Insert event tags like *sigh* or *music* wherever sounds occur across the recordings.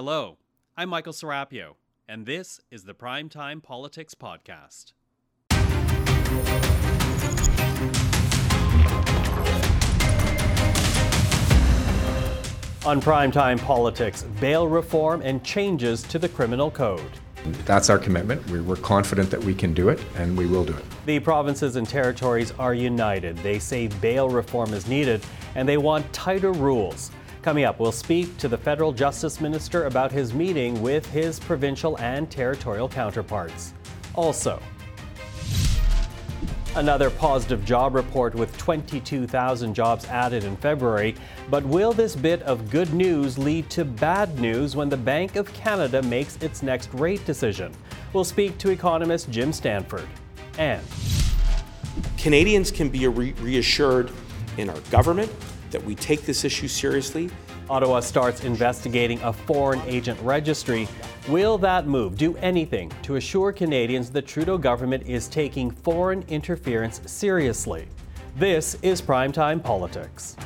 Hello, I'm Michael Serapio, and this is the Primetime Politics Podcast. On Primetime Politics, bail reform and changes to the criminal code. That's our commitment. We're confident that we can do it, and we will do it. The provinces and territories are united. They say bail reform is needed, and they want tighter rules. Coming up, we'll speak to the federal justice minister about his meeting with his provincial and territorial counterparts. Also, Another positive job report with 22,000 jobs added in February. But will this bit of good news lead to bad news when the Bank of Canada makes its next rate decision? We'll speak to economist Jim Stanford. And Canadians can be re- reassured in our government that we take this issue seriously. Ottawa starts investigating a foreign agent registry. Will that move do anything to assure Canadians the Trudeau government is taking foreign interference seriously? This is Primetime Politics.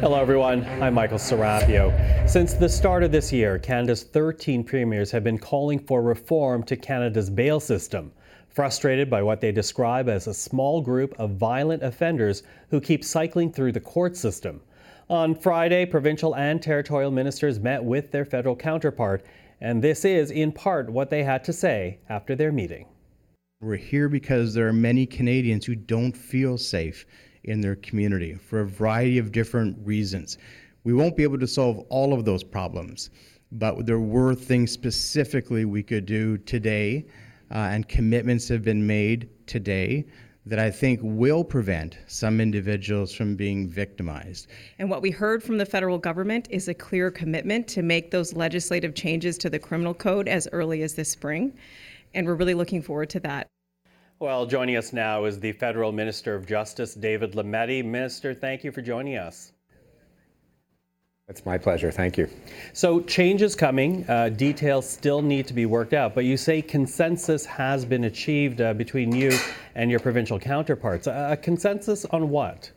Hello, everyone. I'm Michael Serapio. Since the start of this year, Canada's 13 premiers have been calling for reform to Canada's bail system frustrated by what they describe as a small group of violent offenders who keep cycling through the court system. On Friday, provincial and territorial ministers met with their federal counterpart, and this is in part what they had to say after their meeting. We're here because there are many Canadians who don't feel safe in their community for a variety of different reasons. We won't be able to solve all of those problems, but there were things specifically we could do today Uh, and commitments have been made today that I think will prevent some individuals from being victimized. And what we heard from the federal government is a clear commitment to make those legislative changes to the criminal code as early as this spring. And we're really looking forward to that. Well, joining us now is the Federal Minister of Justice, David Lametti. Minister, thank you for joining us. It's my pleasure. Thank you. So, change is coming. Uh, details still need to be worked out, but you say consensus has been achieved uh, between you and your provincial counterparts. A consensus on what?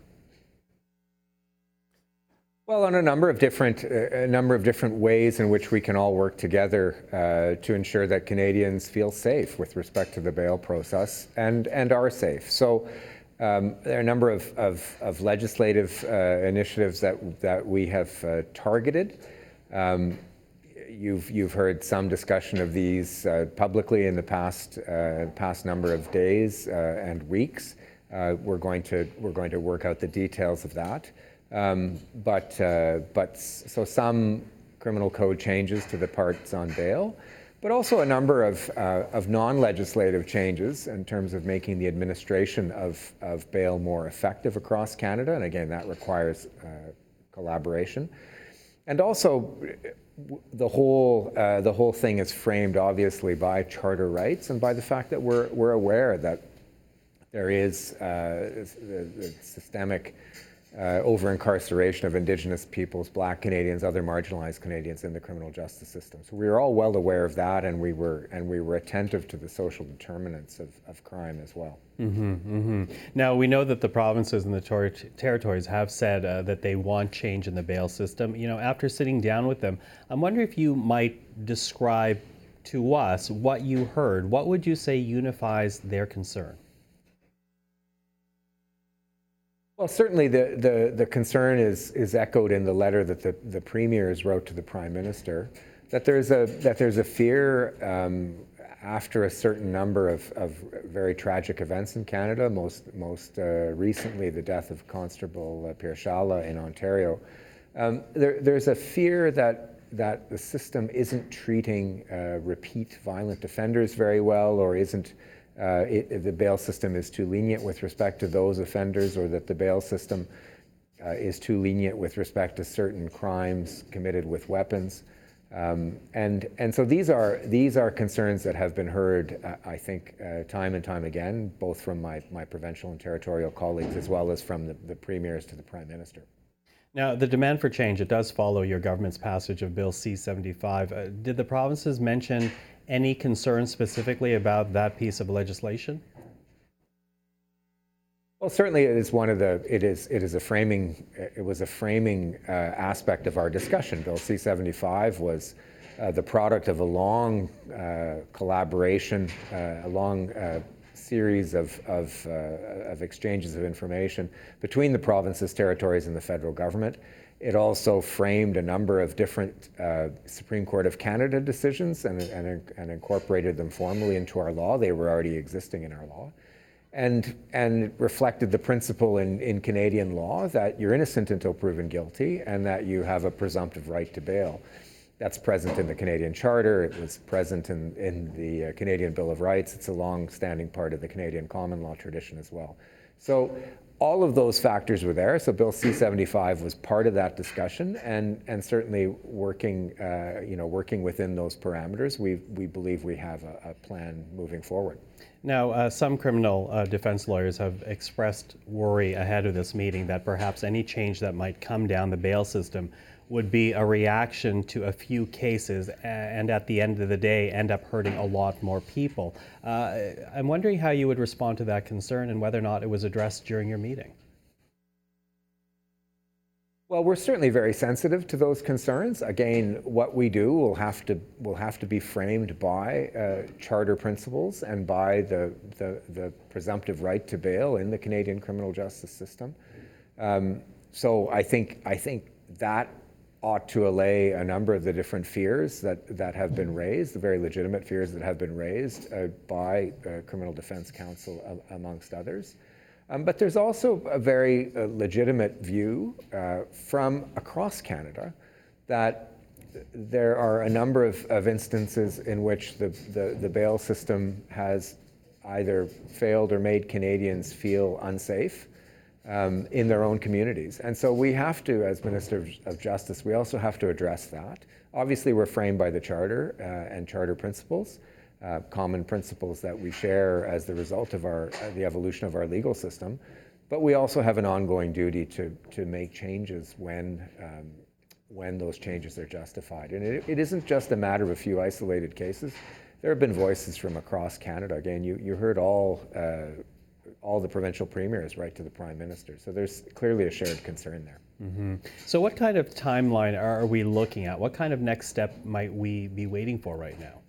Well, on a number of different uh, a number of different ways in which we can all work together uh, to ensure that Canadians feel safe with respect to the bail process and and are safe. So. Um, there are a number of, of, of legislative uh, initiatives that, that we have uh, targeted. Um, you've, you've heard some discussion of these uh, publicly in the past, uh, past number of days uh, and weeks. Uh, we're, going to, we're going to work out the details of that. Um, but, but so some criminal code changes to the parts on bail but also a number of, uh, of non-legislative changes in terms of making the administration of, of bail more effective across Canada. And again, that requires uh, collaboration. And also, the whole, uh, the whole thing is framed obviously by charter rights and by the fact that we're, we're aware that there is uh, systemic uh, over incarceration of Indigenous peoples, Black Canadians, other marginalized Canadians in the criminal justice system. So we were all well aware of that, and we were and we were attentive to the social determinants of, of crime as well. Mm-hmm, mm-hmm. Now we know that the provinces and the ter- territories have said uh, that they want change in the bail system. You know, after sitting down with them, I'm wondering if you might describe to us what you heard. What would you say unifies their concern? Well, certainly the, the, the concern is, is echoed in the letter that the, the premiers wrote to the prime minister that there's a, that there's a fear um, after a certain number of, of very tragic events in Canada, most, most uh, recently the death of Constable uh, Pierre in Ontario. Um, there, there's a fear that, that the system isn't treating uh, repeat violent offenders very well or isn't uh, it, the bail system is too lenient with respect to those offenders or that the bail system uh, is too lenient with respect to certain crimes committed with weapons. Um, and, and so these are, these are concerns that have been heard, uh, I think, uh, time and time again, both from my, my provincial and territorial colleagues as well as from the, the premiers to the prime minister. Now, the demand for change, it does follow your government's passage of Bill C 75. Uh, did the provinces mention any concerns specifically about that piece of legislation? Well, certainly it is one of the it is it is a framing it was a framing uh, aspect of our discussion. Bill C-75 was uh, the product of a long uh, collaboration, uh, a long uh, series of of, uh, of exchanges of information between the provinces, territories, and the federal government. It also framed a number of different Supreme Court of Canada decisions and, and, and incorporated them formally into our law. They were already existing in our law and, and reflected the principle in, in Canadian law that you're innocent until proven guilty and that you have a presumptive right to bail. That's present in the Canadian Charter. It was present in, in the uh, Canadian Bill of Rights. It's a long standing part of the Canadian common law tradition as well. So all of those factors were there. So Bill C-75 was part of that discussion, and and certainly working, uh, you know, working within those parameters, we we believe we have a, a plan moving forward. Now, uh, some criminal uh, defense lawyers have expressed worry ahead of this meeting that perhaps any change that might come down the bail system would be a reaction to a few cases and at the end of the day end up hurting a lot more people. Uh, I'm wondering how you would respond to that concern and whether or not it was addressed during your meeting. Well, we're certainly very sensitive to those concerns. Again, what we do will have to will have to be framed by uh, charter principles and by the, the, the presumptive right to bail in the Canadian criminal justice system. Um, so I think I think that ought to allay a number of the different fears that, that have been raised, the very legitimate fears that have been raised uh, by uh, Criminal Defense Counsel, uh, amongst others. Um, but there's also a very uh, legitimate view uh, from across Canada that there are a number of, of instances in which the, the, the bail system has either failed or made Canadians feel unsafe um, in their own communities. And so we have to, as Minister of Justice, we also have to address that. Obviously, we're framed by the Charter uh, and Charter principles, uh, common principles that we share as the result of our, uh, the evolution of our legal system. But we also have an ongoing duty to, to make changes when, um, when those changes are justified. And it, it isn't just a matter of a few isolated cases. There have been voices from across Canada. Again, you, you heard all uh, all the provincial premiers right to the prime minister. So there's clearly a shared concern there. Mm-hmm. So, what kind of timeline are we looking at? What kind of next step might we be waiting for right now?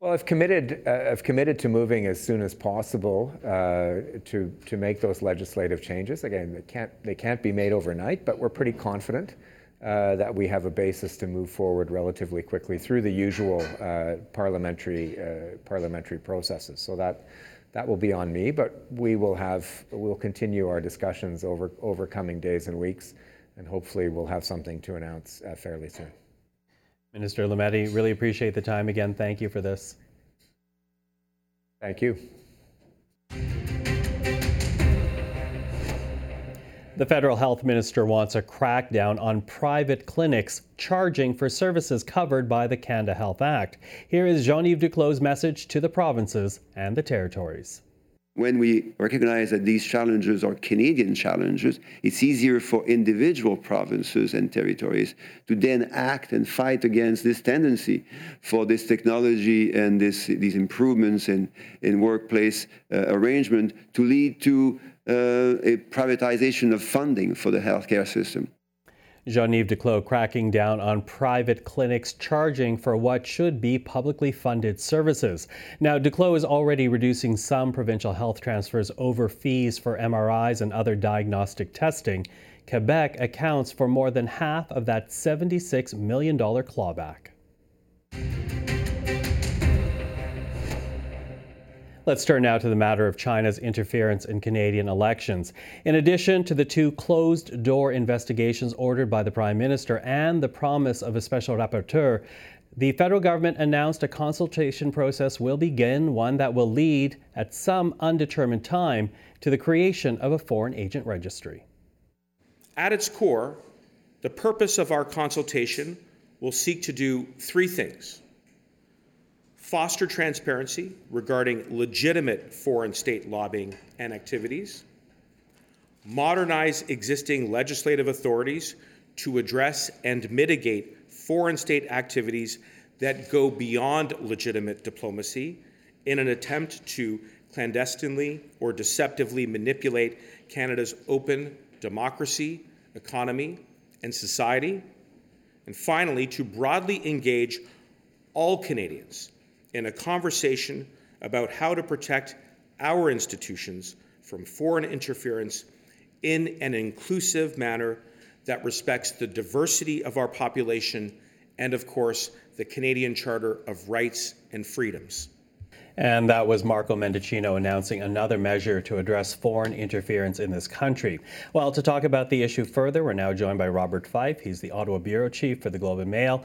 Well, I've committed, uh, I've committed to moving as soon as possible uh, to, to make those legislative changes. Again, they can't, they can't be made overnight, but we're pretty confident uh, that we have a basis to move forward relatively quickly through the usual uh, parliamentary uh, parliamentary processes. So that that will be on me, but we will have we'll continue our discussions over over coming days and weeks, and hopefully we'll have something to announce uh, fairly soon. Minister Lametti, really appreciate the time again. Thank you for this. Thank you. The federal health minister wants a crackdown on private clinics charging for services covered by the Canada Health Act. Here is Jean-Yves Duclos' message to the provinces and the territories. When we recognize that these challenges are Canadian challenges, it's easier for individual provinces and territories to then act and fight against this tendency for this technology and this, these improvements in, in workplace uh, arrangement to lead to Uh, a privatization of funding for the healthcare system. Jean-Yves Duclos cracking down on private clinics charging for what should be publicly funded services. Now, Duclos is already reducing some provincial health transfers over fees for MRIs and other diagnostic testing. Quebec accounts for more than half of that $76 million clawback. Let's turn now to the matter of China's interference in Canadian elections. In addition to the two closed door investigations ordered by the Prime Minister and the promise of a special rapporteur, the federal government announced a consultation process will begin, one that will lead, at some undetermined time, to the creation of a foreign agent registry. At its core, the purpose of our consultation will seek to do three things foster transparency regarding legitimate foreign state lobbying and activities, modernize existing legislative authorities to address and mitigate foreign state activities that go beyond legitimate diplomacy in an attempt to clandestinely or deceptively manipulate Canada's open democracy, economy, and society. And finally, to broadly engage all Canadians in a conversation about how to protect our institutions from foreign interference in an inclusive manner that respects the diversity of our population and, of course, the Canadian Charter of Rights and Freedoms. And that was Marco Mendicino announcing another measure to address foreign interference in this country. Well, to talk about the issue further, we're now joined by Robert Fife. He's the Ottawa Bureau Chief for the Globe and Mail.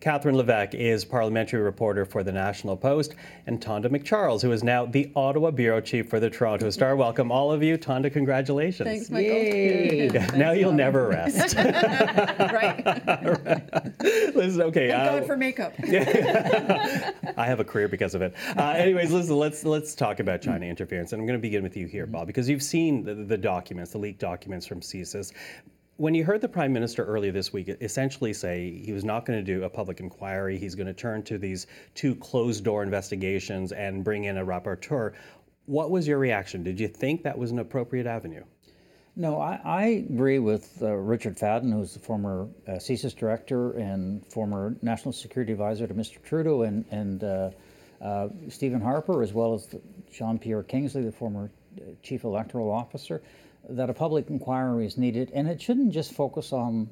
Catherine Levesque is parliamentary reporter for the National Post, and Tonda MacCharles, who is now the Ottawa bureau chief for the Toronto Star. Welcome, all of you. Tonda, congratulations. Thanks, Michael. *laughs* now you'll never rest. *laughs* right. *laughs* listen, okay. Thank uh, God for makeup. I have a career because of it. Uh, anyways, listen, let's let's talk about China interference, and I'm going to begin with you here, Bob, because you've seen the, the documents, the leaked documents from CSIS when you heard the prime minister earlier this week essentially say he was not going to do a public inquiry, he's going to turn to these two closed door investigations and bring in a rapporteur, what was your reaction? Did you think that was an appropriate avenue? No, I, I agree with uh, Richard Fadden, who's the former uh, CSIS director and former national security advisor to Mr. Trudeau, and, and uh, uh Stephen Harper, as well as Jean-Pierre Kingsley, the former uh, chief electoral officer that a public inquiry is needed, and it shouldn't just focus on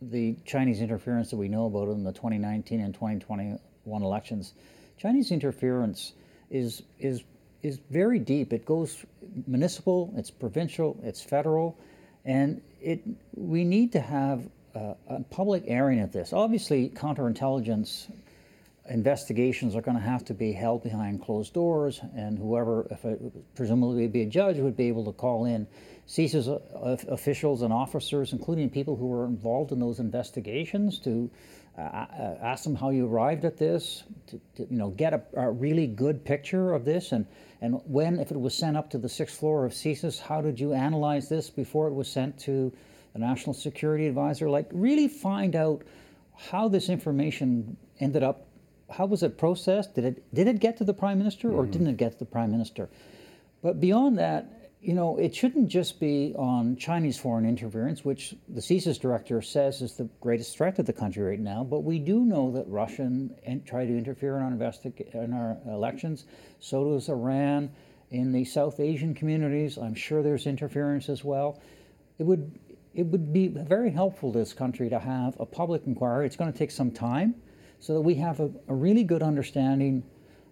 the Chinese interference that we know about in the 2019 and 2021 elections. Chinese interference is is is very deep. It goes municipal, it's provincial, it's federal, and it we need to have a, a public airing of this. Obviously, counterintelligence investigations are going to have to be held behind closed doors, and whoever, if it, presumably be a judge, would be able to call in CSIS uh, officials and officers, including people who were involved in those investigations, to uh, uh, ask them how you arrived at this, to, to you know get a, a, really good picture of this, and and when, if it was sent up to the sixth floor of CSIS, how did you analyze this before it was sent to the National Security Advisor? Like really find out how this information ended up how was it processed? Did it did it get to the prime minister or mm-hmm. didn't it get to the prime minister? But beyond that, you know, it shouldn't just be on Chinese foreign interference, which the CSIS director says is the greatest threat to the country right now. But we do know that Russia try to interfere in our, investig- in our elections. So does Iran. In the South Asian communities, I'm sure there's interference as well. It would it would be very helpful to this country to have a public inquiry. It's going to take some time so that we have a, a really good understanding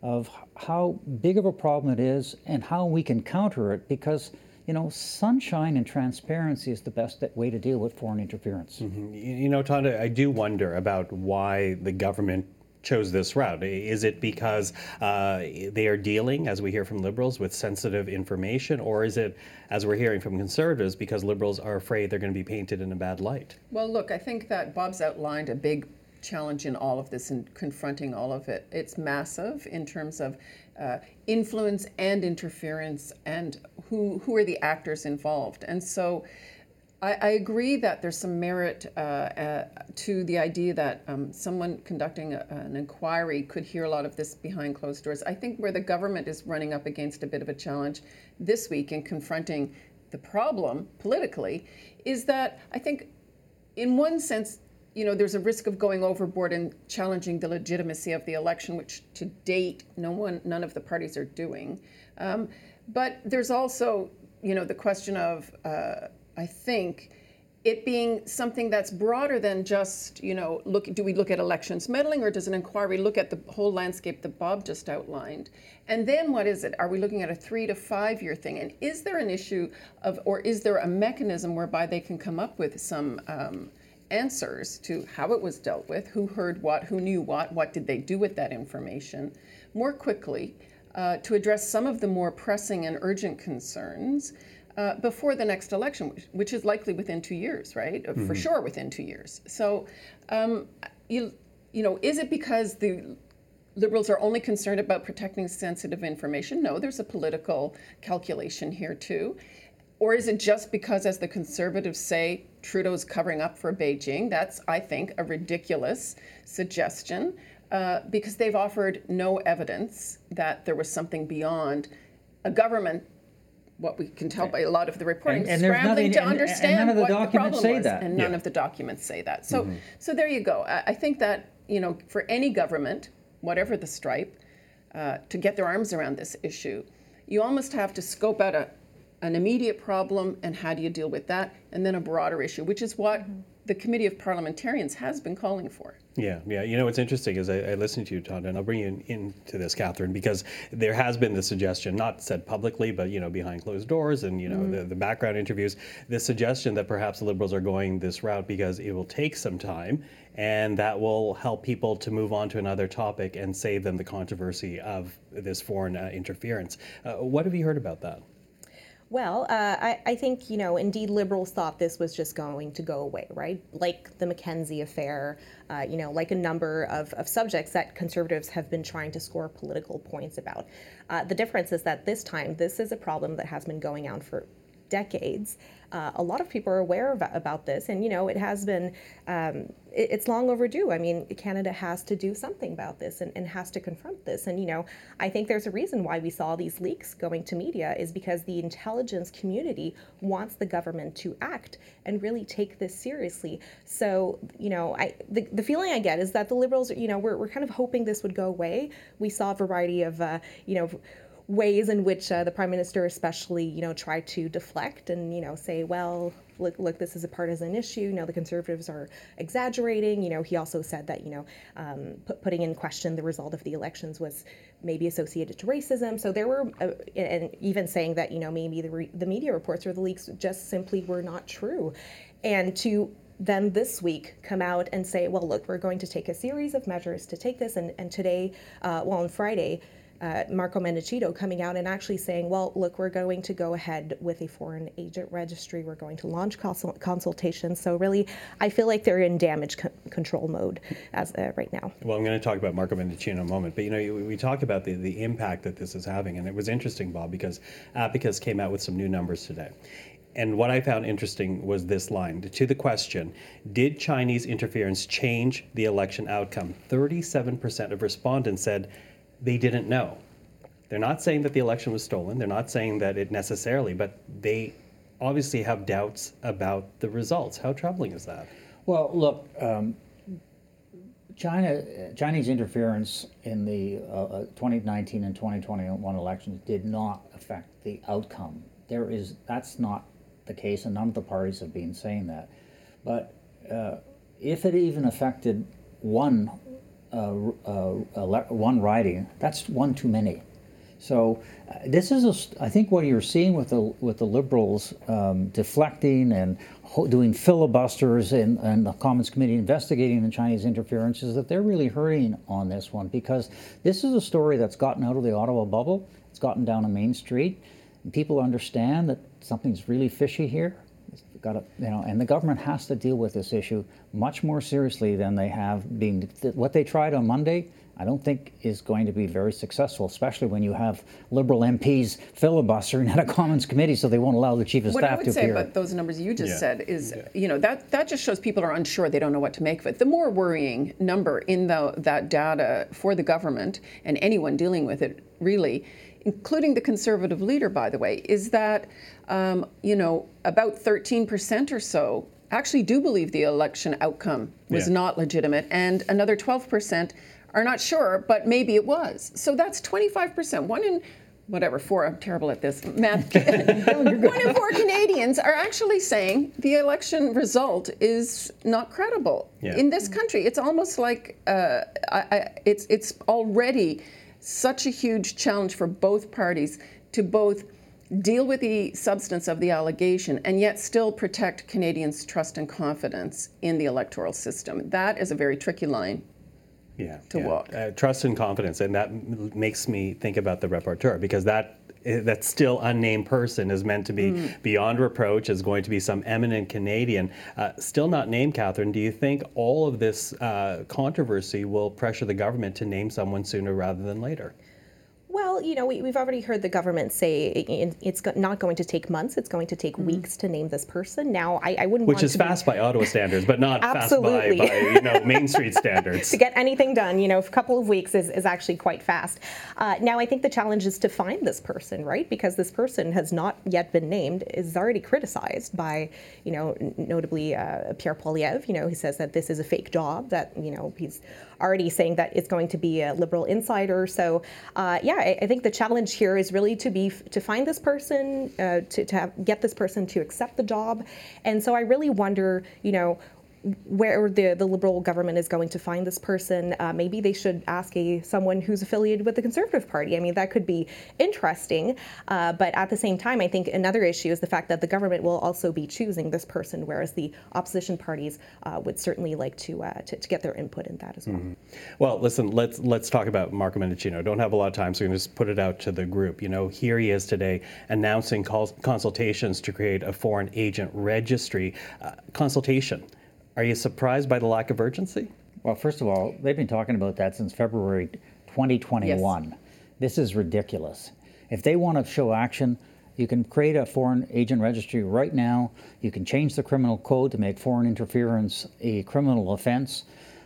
of how big of a problem it is and how we can counter it because you know, sunshine and transparency is the best way to deal with foreign interference. Mm-hmm. You know, Tonda, I do wonder about why the government chose this route. Is it because uh, they are dealing, as we hear from liberals, with sensitive information, or is it, as we're hearing from conservatives, because liberals are afraid they're going to be painted in a bad light? Well, look, I think that Bob's outlined a big challenge in all of this and confronting all of it. It's massive in terms of uh, influence and interference and who, who are the actors involved. And so I, I agree that there's some merit uh, uh, to the idea that um, someone conducting a, an inquiry could hear a lot of this behind closed doors. I think where the government is running up against a bit of a challenge this week in confronting the problem politically is that I think in one sense you know, there's a risk of going overboard and challenging the legitimacy of the election, which to date, no one, none of the parties are doing. Um, but there's also, you know, the question of, uh, I think, it being something that's broader than just, you know, look, do we look at elections meddling or does an inquiry look at the whole landscape that Bob just outlined? And then what is it? Are we looking at a three to five year thing? And is there an issue of, or is there a mechanism whereby they can come up with some, um, answers to how it was dealt with, who heard what, who knew what, what did they do with that information, more quickly uh, to address some of the more pressing and urgent concerns uh, before the next election, which is likely within two years, right? Mm-hmm. For sure within two years. So, um, you, you know, is it because the liberals are only concerned about protecting sensitive information? No, there's a political calculation here too. Or is it just because, as the conservatives say, Trudeau's covering up for Beijing? That's, I think, a ridiculous suggestion uh, because they've offered no evidence that there was something beyond a government, what we can tell by a lot of the reporting, And- and scrambling nothing- to and- and understand none of the what the documents problem say was, that. and none Yeah. of the documents say that. So, so there you go. I, I think that you know, for any government, whatever the stripe, uh, to get their arms around this issue, you almost have to scope out a, an immediate problem and how do you deal with that, and then a broader issue, which is what the Committee of Parliamentarians has been calling for. Yeah, yeah. You know what's interesting is I, I listened to you, Todd, and I'll bring you in, into this, Catherine, because there has been the suggestion, not said publicly, but you know behind closed doors and you know the, the background interviews, this suggestion that perhaps the Liberals are going this route because it will take some time, and that will help people to move on to another topic and save them the controversy of this foreign uh, interference. Uh, what have you heard about that? Well, uh, I, I think, you know, indeed liberals thought this was just going to go away, right? Like the McKinsey affair, uh, you know, like a number of, of subjects that conservatives have been trying to score political points about. Uh, the difference is that this time, this is a problem that has been going on for decades. Uh, a lot of people are aware of, about this, and you know it has been um, it, it's long overdue. I mean, Canada has to do something about this and, and has to confront this. And you know, I think there's a reason why we saw these leaks going to media is because the intelligence community wants the government to act and really take this seriously. So you know, I the, the feeling I get is that the Liberals, you know, we're, we're kind of hoping this would go away. We saw a variety of uh, you know ways in which uh, the prime minister especially you know tried to deflect and you know say well look look this is a partisan issue. You know the conservatives are exaggerating. You know he also said that you know um, put, putting in question the result of the elections was maybe associated to racism. So there were uh, and even saying that you know maybe the, re- the media reports or the leaks just simply were not true. And to then this week come out and say well look we're going to take a series of measures to take this. And, and today uh, well on friday uh, Marco Mendicino coming out and actually saying, well, look, we're going to go ahead with a foreign agent registry. We're going to launch consul- consultations. So really, I feel like they're in damage co- control mode as uh, right now. Well, I'm going to talk about Marco Mendicino in a moment, but you know, we, talk about the, the impact that this is having, and it was interesting, Bob, because Abacus came out with some new numbers today. And what I found interesting was this line to the question Did Chinese interference change the election outcome? 37% of respondents said they didn't know. They're not saying that the election was stolen, they're not saying that it necessarily, but they obviously have doubts about the results. How troubling is that? Well, look, um, China, Chinese interference in the uh, uh, 2019 and 2021 elections did not affect the outcome. There is that's not the case, and none of the parties have been saying that. But uh, if it even affected one one riding, that's one too many. So uh, this is, a, I think, what you're seeing with the with the liberals um, deflecting and ho- doing filibusters and, and the Commons Committee investigating the Chinese interference is that they're really hurting on this one because this is a story that's gotten out of the Ottawa bubble. It's gotten down a Main Street, and people understand that something's really fishy here. It's got to, you know, and the government has to deal with this issue much more seriously than they have been. What they tried on Monday, I don't think is going to be very successful, especially when you have Liberal MPs filibustering at a Commons committee, so they won't allow the chief of What I staff would to say appear. about those numbers you just Yeah. said is, you know, that, that just shows people are unsure. They don't know what to make of it. The more worrying number in the, that data for the government and anyone dealing with it, really, including the conservative leader, by the way, is that, um, you know, about 13% or so actually do believe the election outcome was Yeah. not legitimate, and another 12% are not sure, but maybe it was. So that's 25%. One in whatever, four, I'm terrible at this math. *laughs* *laughs* One in four Canadians are actually saying the election result is not credible. Yeah. In this country, it's almost like uh, I, I, it's, it's already such a huge challenge for both parties to both deal with the substance of the allegation and yet still protect Canadians' trust and confidence in the electoral system. That is a very tricky line. yeah, to yeah. walk. Uh, trust and confidence, and that m- makes me think about the rapporteur because that that still unnamed person is meant to be Mm. beyond reproach, is going to be some eminent Canadian, uh, still not named. Catherine, do you think all of this uh, controversy will pressure the government to name someone sooner rather than later? Well, you know, we, have already heard the government say it's not going to take months; it's going to take mm-hmm. weeks to name this person. Now, I, I wouldn't. Which is fast be... by Ottawa standards, but not fast by, by you know, *laughs* Main Street standards. to get anything done, you know, a couple of weeks is, is actually quite fast. Uh, now, I think the challenge is to find this person, right? Because this person has not yet been named, is already criticized by, you know, notably uh, Pierre Poilievre. You know, he says that this is a fake job. That you know he's already saying that it's going to be a liberal insider. So, uh, yeah, I, I, think the challenge here is really to be to find this person, uh, to, to have, get this person to accept the job. And so I really wonder, you know, where the, the liberal government is going to find this person. Uh, maybe they should ask a someone who's affiliated with the Conservative Party. I mean, that could be interesting. Uh, but at the same time, I think another issue is the fact that the government will also be choosing this person, whereas the opposition parties uh, would certainly like to, uh, to, to get their input in that as well. Mm-hmm. Well, listen, let's let's talk about Marco Mendicino. Don't have a lot of time, so going to just put it out to the group. You know, here he is today announcing consultations to create a foreign agent registry. Uh, consultation are you surprised by the lack of urgency? Well, first of all, they've been talking about that since February 2021. Yes. This is ridiculous. If they want to show action, you can create a foreign agent registry right now. You can change the criminal code to make foreign interference a criminal offense.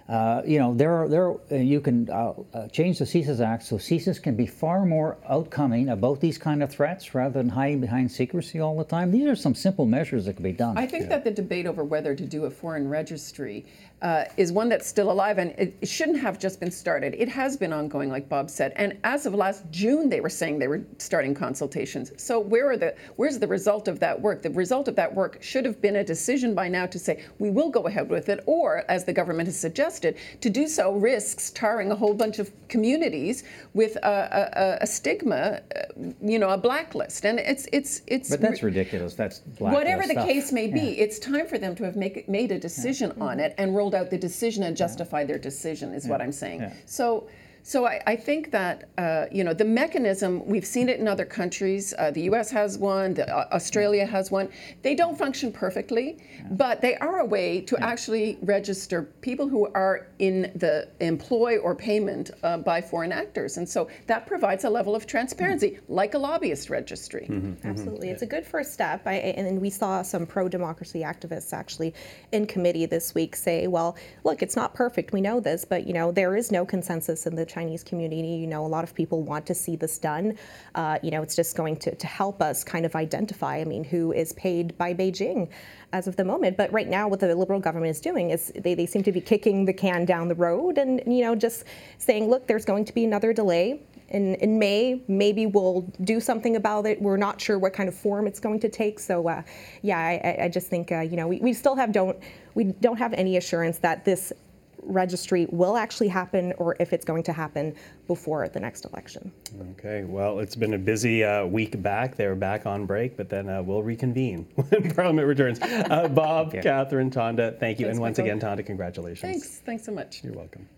Uh, you know, there are there uh, you can uh, uh change the CSIS Act so CSIS can be far more outcoming about these kind of threats rather than hiding behind secrecy all the time. These are some simple measures that can be done. I think yeah. that the debate over whether to do a foreign registry uh, is one that's still alive and it, it, shouldn't have just been started. It has been ongoing, like Bob said. And as of last June, they were saying they were starting consultations. So where are the where's the result of that work? The result of that work should have been a decision by now to say we will go ahead with it, or as the government has suggested, to do so risks tarring a whole bunch of communities with a, a, a stigma, uh, you know, a blacklist. And it's it's it's. But that's ridiculous. That's whatever the stuff. case may be. Yeah. It's time for them to have make, made a decision yeah. on it and roll rolled out the decision and justify their decision, is what I'm saying. So so I, I think that uh, you know the mechanism we've seen it in other countries. Uh, the U.S. has one. The, uh, Australia has one. They don't function perfectly, yeah. but they are a way to yeah. actually register people who are in the employ or payment uh, by foreign actors, and so that provides a level of transparency, mm-hmm. like a lobbyist registry. Mm-hmm. Absolutely, mm-hmm. it's a good first step. I, and we saw some pro-democracy activists actually in committee this week say, "Well, look, it's not perfect. We know this, but you know there is no consensus in the Chinese community. You know, a lot of people want to see this done. Uh, you know, it's just going to, to help us kind of identify, I mean, who is paid by Beijing as of the moment. But right now, what the Liberal government is doing is they, they seem to be kicking the can down the road and, you know, just saying, look, there's going to be another delay. In, in May, maybe we'll do something about it. We're not sure what kind of form it's going to take. So, uh, yeah, I, I, just think uh, you know we, we still have don't we don't have any assurance that this registry will actually happen or if it's going to happen before the next election. Okay, well, it's been a busy uh, week back. They're back on break, but then uh, we'll reconvene *laughs* when *laughs* Parliament returns. Uh, *laughs* Bob, Catherine, Tonda, thank you. Thanks, and once Michael. again, Tonda, congratulations. Thanks. Thanks so much. You're welcome.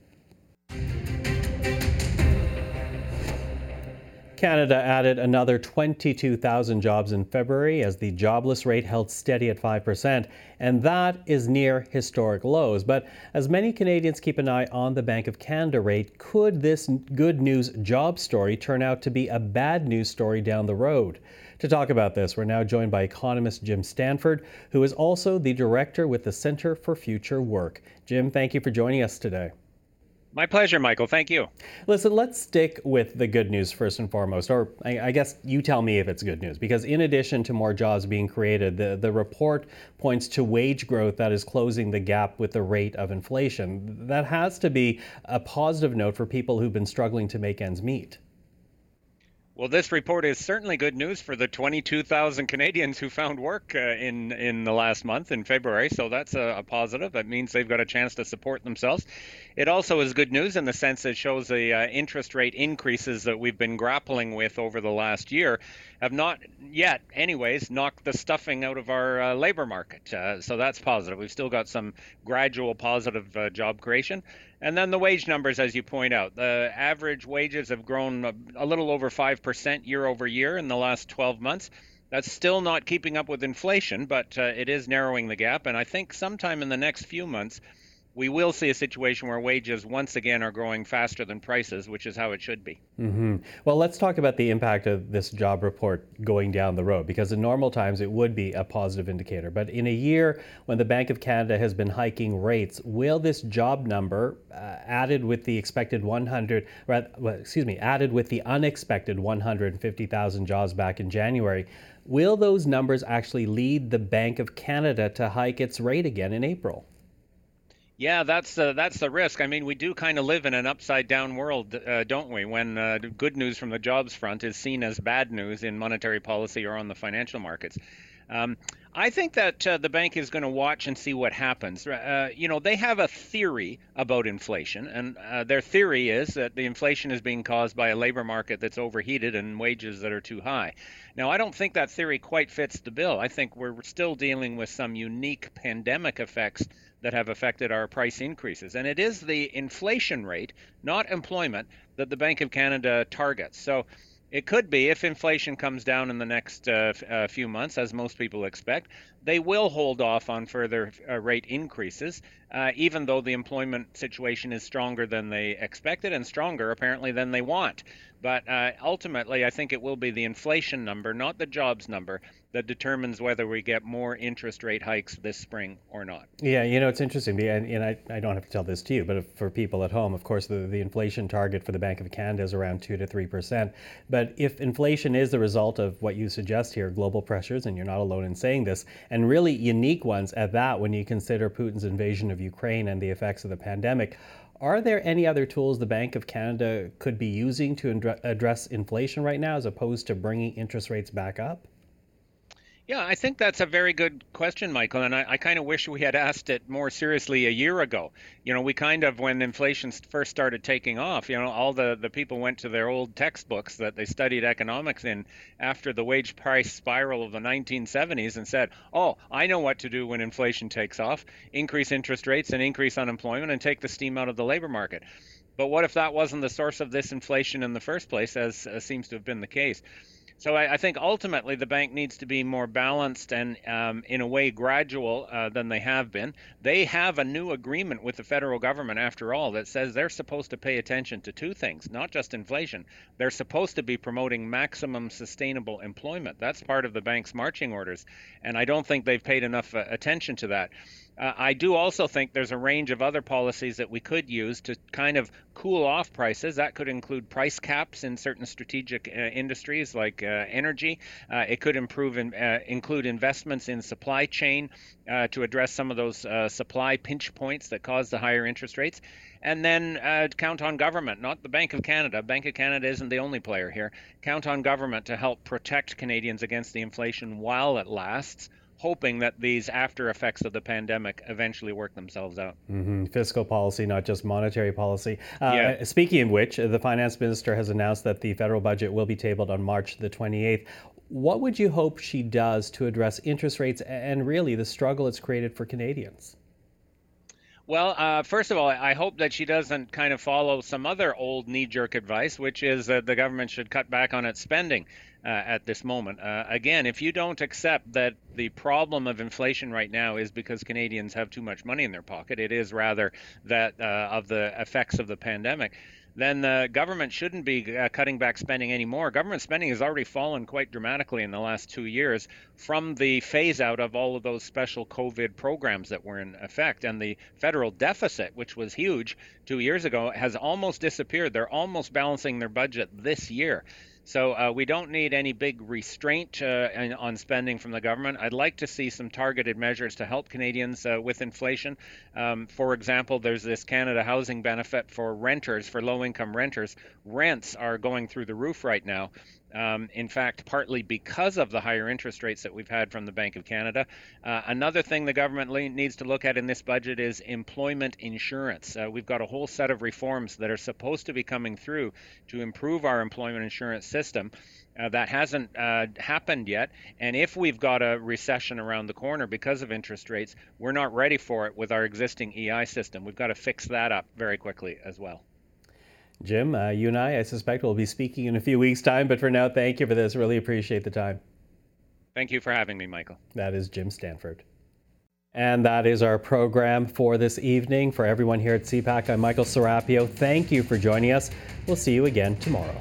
Canada added another 22,000 jobs in February as the jobless rate held steady at 5%, and that is near historic lows. But as many Canadians keep an eye on the Bank of Canada rate, could this good news job story turn out to be a bad news story down the road? To talk about this, we're now joined by economist Jim Stanford, who is also the director with the Center for Future Work. Jim, thank you for joining us today. My pleasure, Michael. Thank you. Listen, let's stick with the good news first and foremost, or I, I, guess you tell me if it's good news, because in addition to more jobs being created, the, the report points to wage growth that is closing the gap with the rate of inflation. That has to be a positive note for people who've been struggling to make ends meet. Well, this report is certainly good news for the 22,000 Canadians who found work uh, in in the last month in February. So that's a, a, positive. That means they've got a chance to support themselves. It also is good news in the sense it shows the uh, interest rate increases that we've been grappling with over the last year have not yet, anyways, knocked the stuffing out of our uh, labor market. Uh, so that's positive. We've still got some gradual positive uh, job creation. And then the wage numbers, as you point out, the average wages have grown a, a little over 5% year over year in the last 12 months. That's still not keeping up with inflation, but uh, it is narrowing the gap. And I think sometime in the next few months, we will see a situation where wages once again are growing faster than prices, which is how it should be. Mm-hmm. Well, let's talk about the impact of this job report going down the road, because in normal times it would be a positive indicator. But in a year when the Bank of Canada has been hiking rates, will this job number uh, added with the expected 100, well, excuse me, added with the unexpected 150,000 jobs back in January, will those numbers actually lead the Bank of Canada to hike its rate again in April? Yeah, that's that's the risk. I mean, we do kind of live in an upside down world, uh, don't we? When uh, good news from the jobs front is seen as bad news in monetary policy or on the financial markets. Um, I think that uh, the bank is going to watch and see what happens. Uh, you know, they have a theory about inflation, and uh, their theory is that the inflation is being caused by a labor market that's overheated and wages that are too high. Now, I don't think that theory quite fits the bill. I think we're still dealing with some unique pandemic effects that have affected our price increases. And it is the inflation rate, not employment, that the Bank of Canada targets. So it could be if inflation comes down in the next uh, f- uh, few months, as most people expect, they will hold off on further uh, rate increases, uh, even though the employment situation is stronger than they expected and stronger apparently than they want. But uh, ultimately, I think it will be the inflation number, not the jobs number, that determines whether we get more interest rate hikes this spring or not. Yeah, you know, it's interesting, and, and I, I don't have to tell this to you, but for people at home, of course, the, the inflation target for the Bank of Canada is around 2 to 3%. But if inflation is the result of what you suggest here, global pressures, and you're not alone in saying this, and really unique ones at that when you consider Putin's invasion of Ukraine and the effects of the pandemic, are there any other tools the Bank of Canada could be using to address inflation right now as opposed to bringing interest rates back up? Yeah, I think that's a very good question, Michael. And I, I kind of wish we had asked it more seriously a year ago. You know, we kind of, when inflation first started taking off, you know, all the, the people went to their old textbooks that they studied economics in after the wage price spiral of the 1970s and said, oh, I know what to do when inflation takes off increase interest rates and increase unemployment and take the steam out of the labor market. But what if that wasn't the source of this inflation in the first place, as, as seems to have been the case? So I, I, think ultimately the bank needs to be more balanced and, um, in a way, gradual uh, than they have been. They have a new agreement with the federal government, after all, that says they're supposed to pay attention to two things, not just inflation. They're supposed to be promoting maximum sustainable employment. That's part of the bank's marching orders, and I don't think they've paid enough uh, attention to that. Uh, I do also think there's a range of other policies that we could use to kind of cool off prices. That could include price caps in certain strategic uh, industries like uh, energy. Uh, it could improve in, uh, include investments in supply chain uh, to address some of those supply pinch points that cause the higher interest rates. And then count on government, not the Bank of Canada. Bank of Canada isn't the only player here. Count on government to help protect Canadians against the inflation while it lasts hoping that these after effects of the pandemic eventually work themselves out. Mm-hmm. Fiscal policy, not just monetary policy. Uh, yeah. Speaking of which, the finance minister has announced that the federal budget will be tabled on March the 28th. What would you hope she does to address interest rates and really the struggle it's created for Canadians? Well, uh, first of all, I hope that she doesn't kind of follow some other old knee jerk advice, which is that the government should cut back on its spending uh, at this moment. Uh, again, if you don't accept that the problem of inflation right now is because Canadians have too much money in their pocket, it is rather that uh, of the effects of the pandemic then the government shouldn't be uh, cutting back spending anymore. Government spending has already fallen quite dramatically in the last two years from the phase out of all of those special COVID programs that were in effect. And the federal deficit, which was huge two years ago, has almost disappeared. They're almost balancing their budget this year. So uh, we don't need any big restraint uh, on spending from the government. I'd like to see some targeted measures to help Canadians uh, with inflation. Um, for example, there's this Canada housing benefit for renters, for low income renters. Rents are going through the roof right now. Um, in fact, partly because of the higher interest rates that we've had from the Bank of Canada. Uh, another thing the government le- needs to look at in this budget is employment insurance. Uh, we've got a whole set of reforms that are supposed to be coming through to improve our employment insurance system. Uh, that hasn't uh, happened yet. And if we've got a recession around the corner because of interest rates, we're not ready for it with our existing EI system. We've got to fix that up very quickly as well. Jim, uh, you and I, I suspect, will be speaking in a few weeks' time. But for now, thank you for this. Really appreciate the time. Thank you for having me, Michael. That is Jim Stanford. And that is our program for this evening. For everyone here at CPAC, I'm Michael Serapio. Thank you for joining us. We'll see you again tomorrow.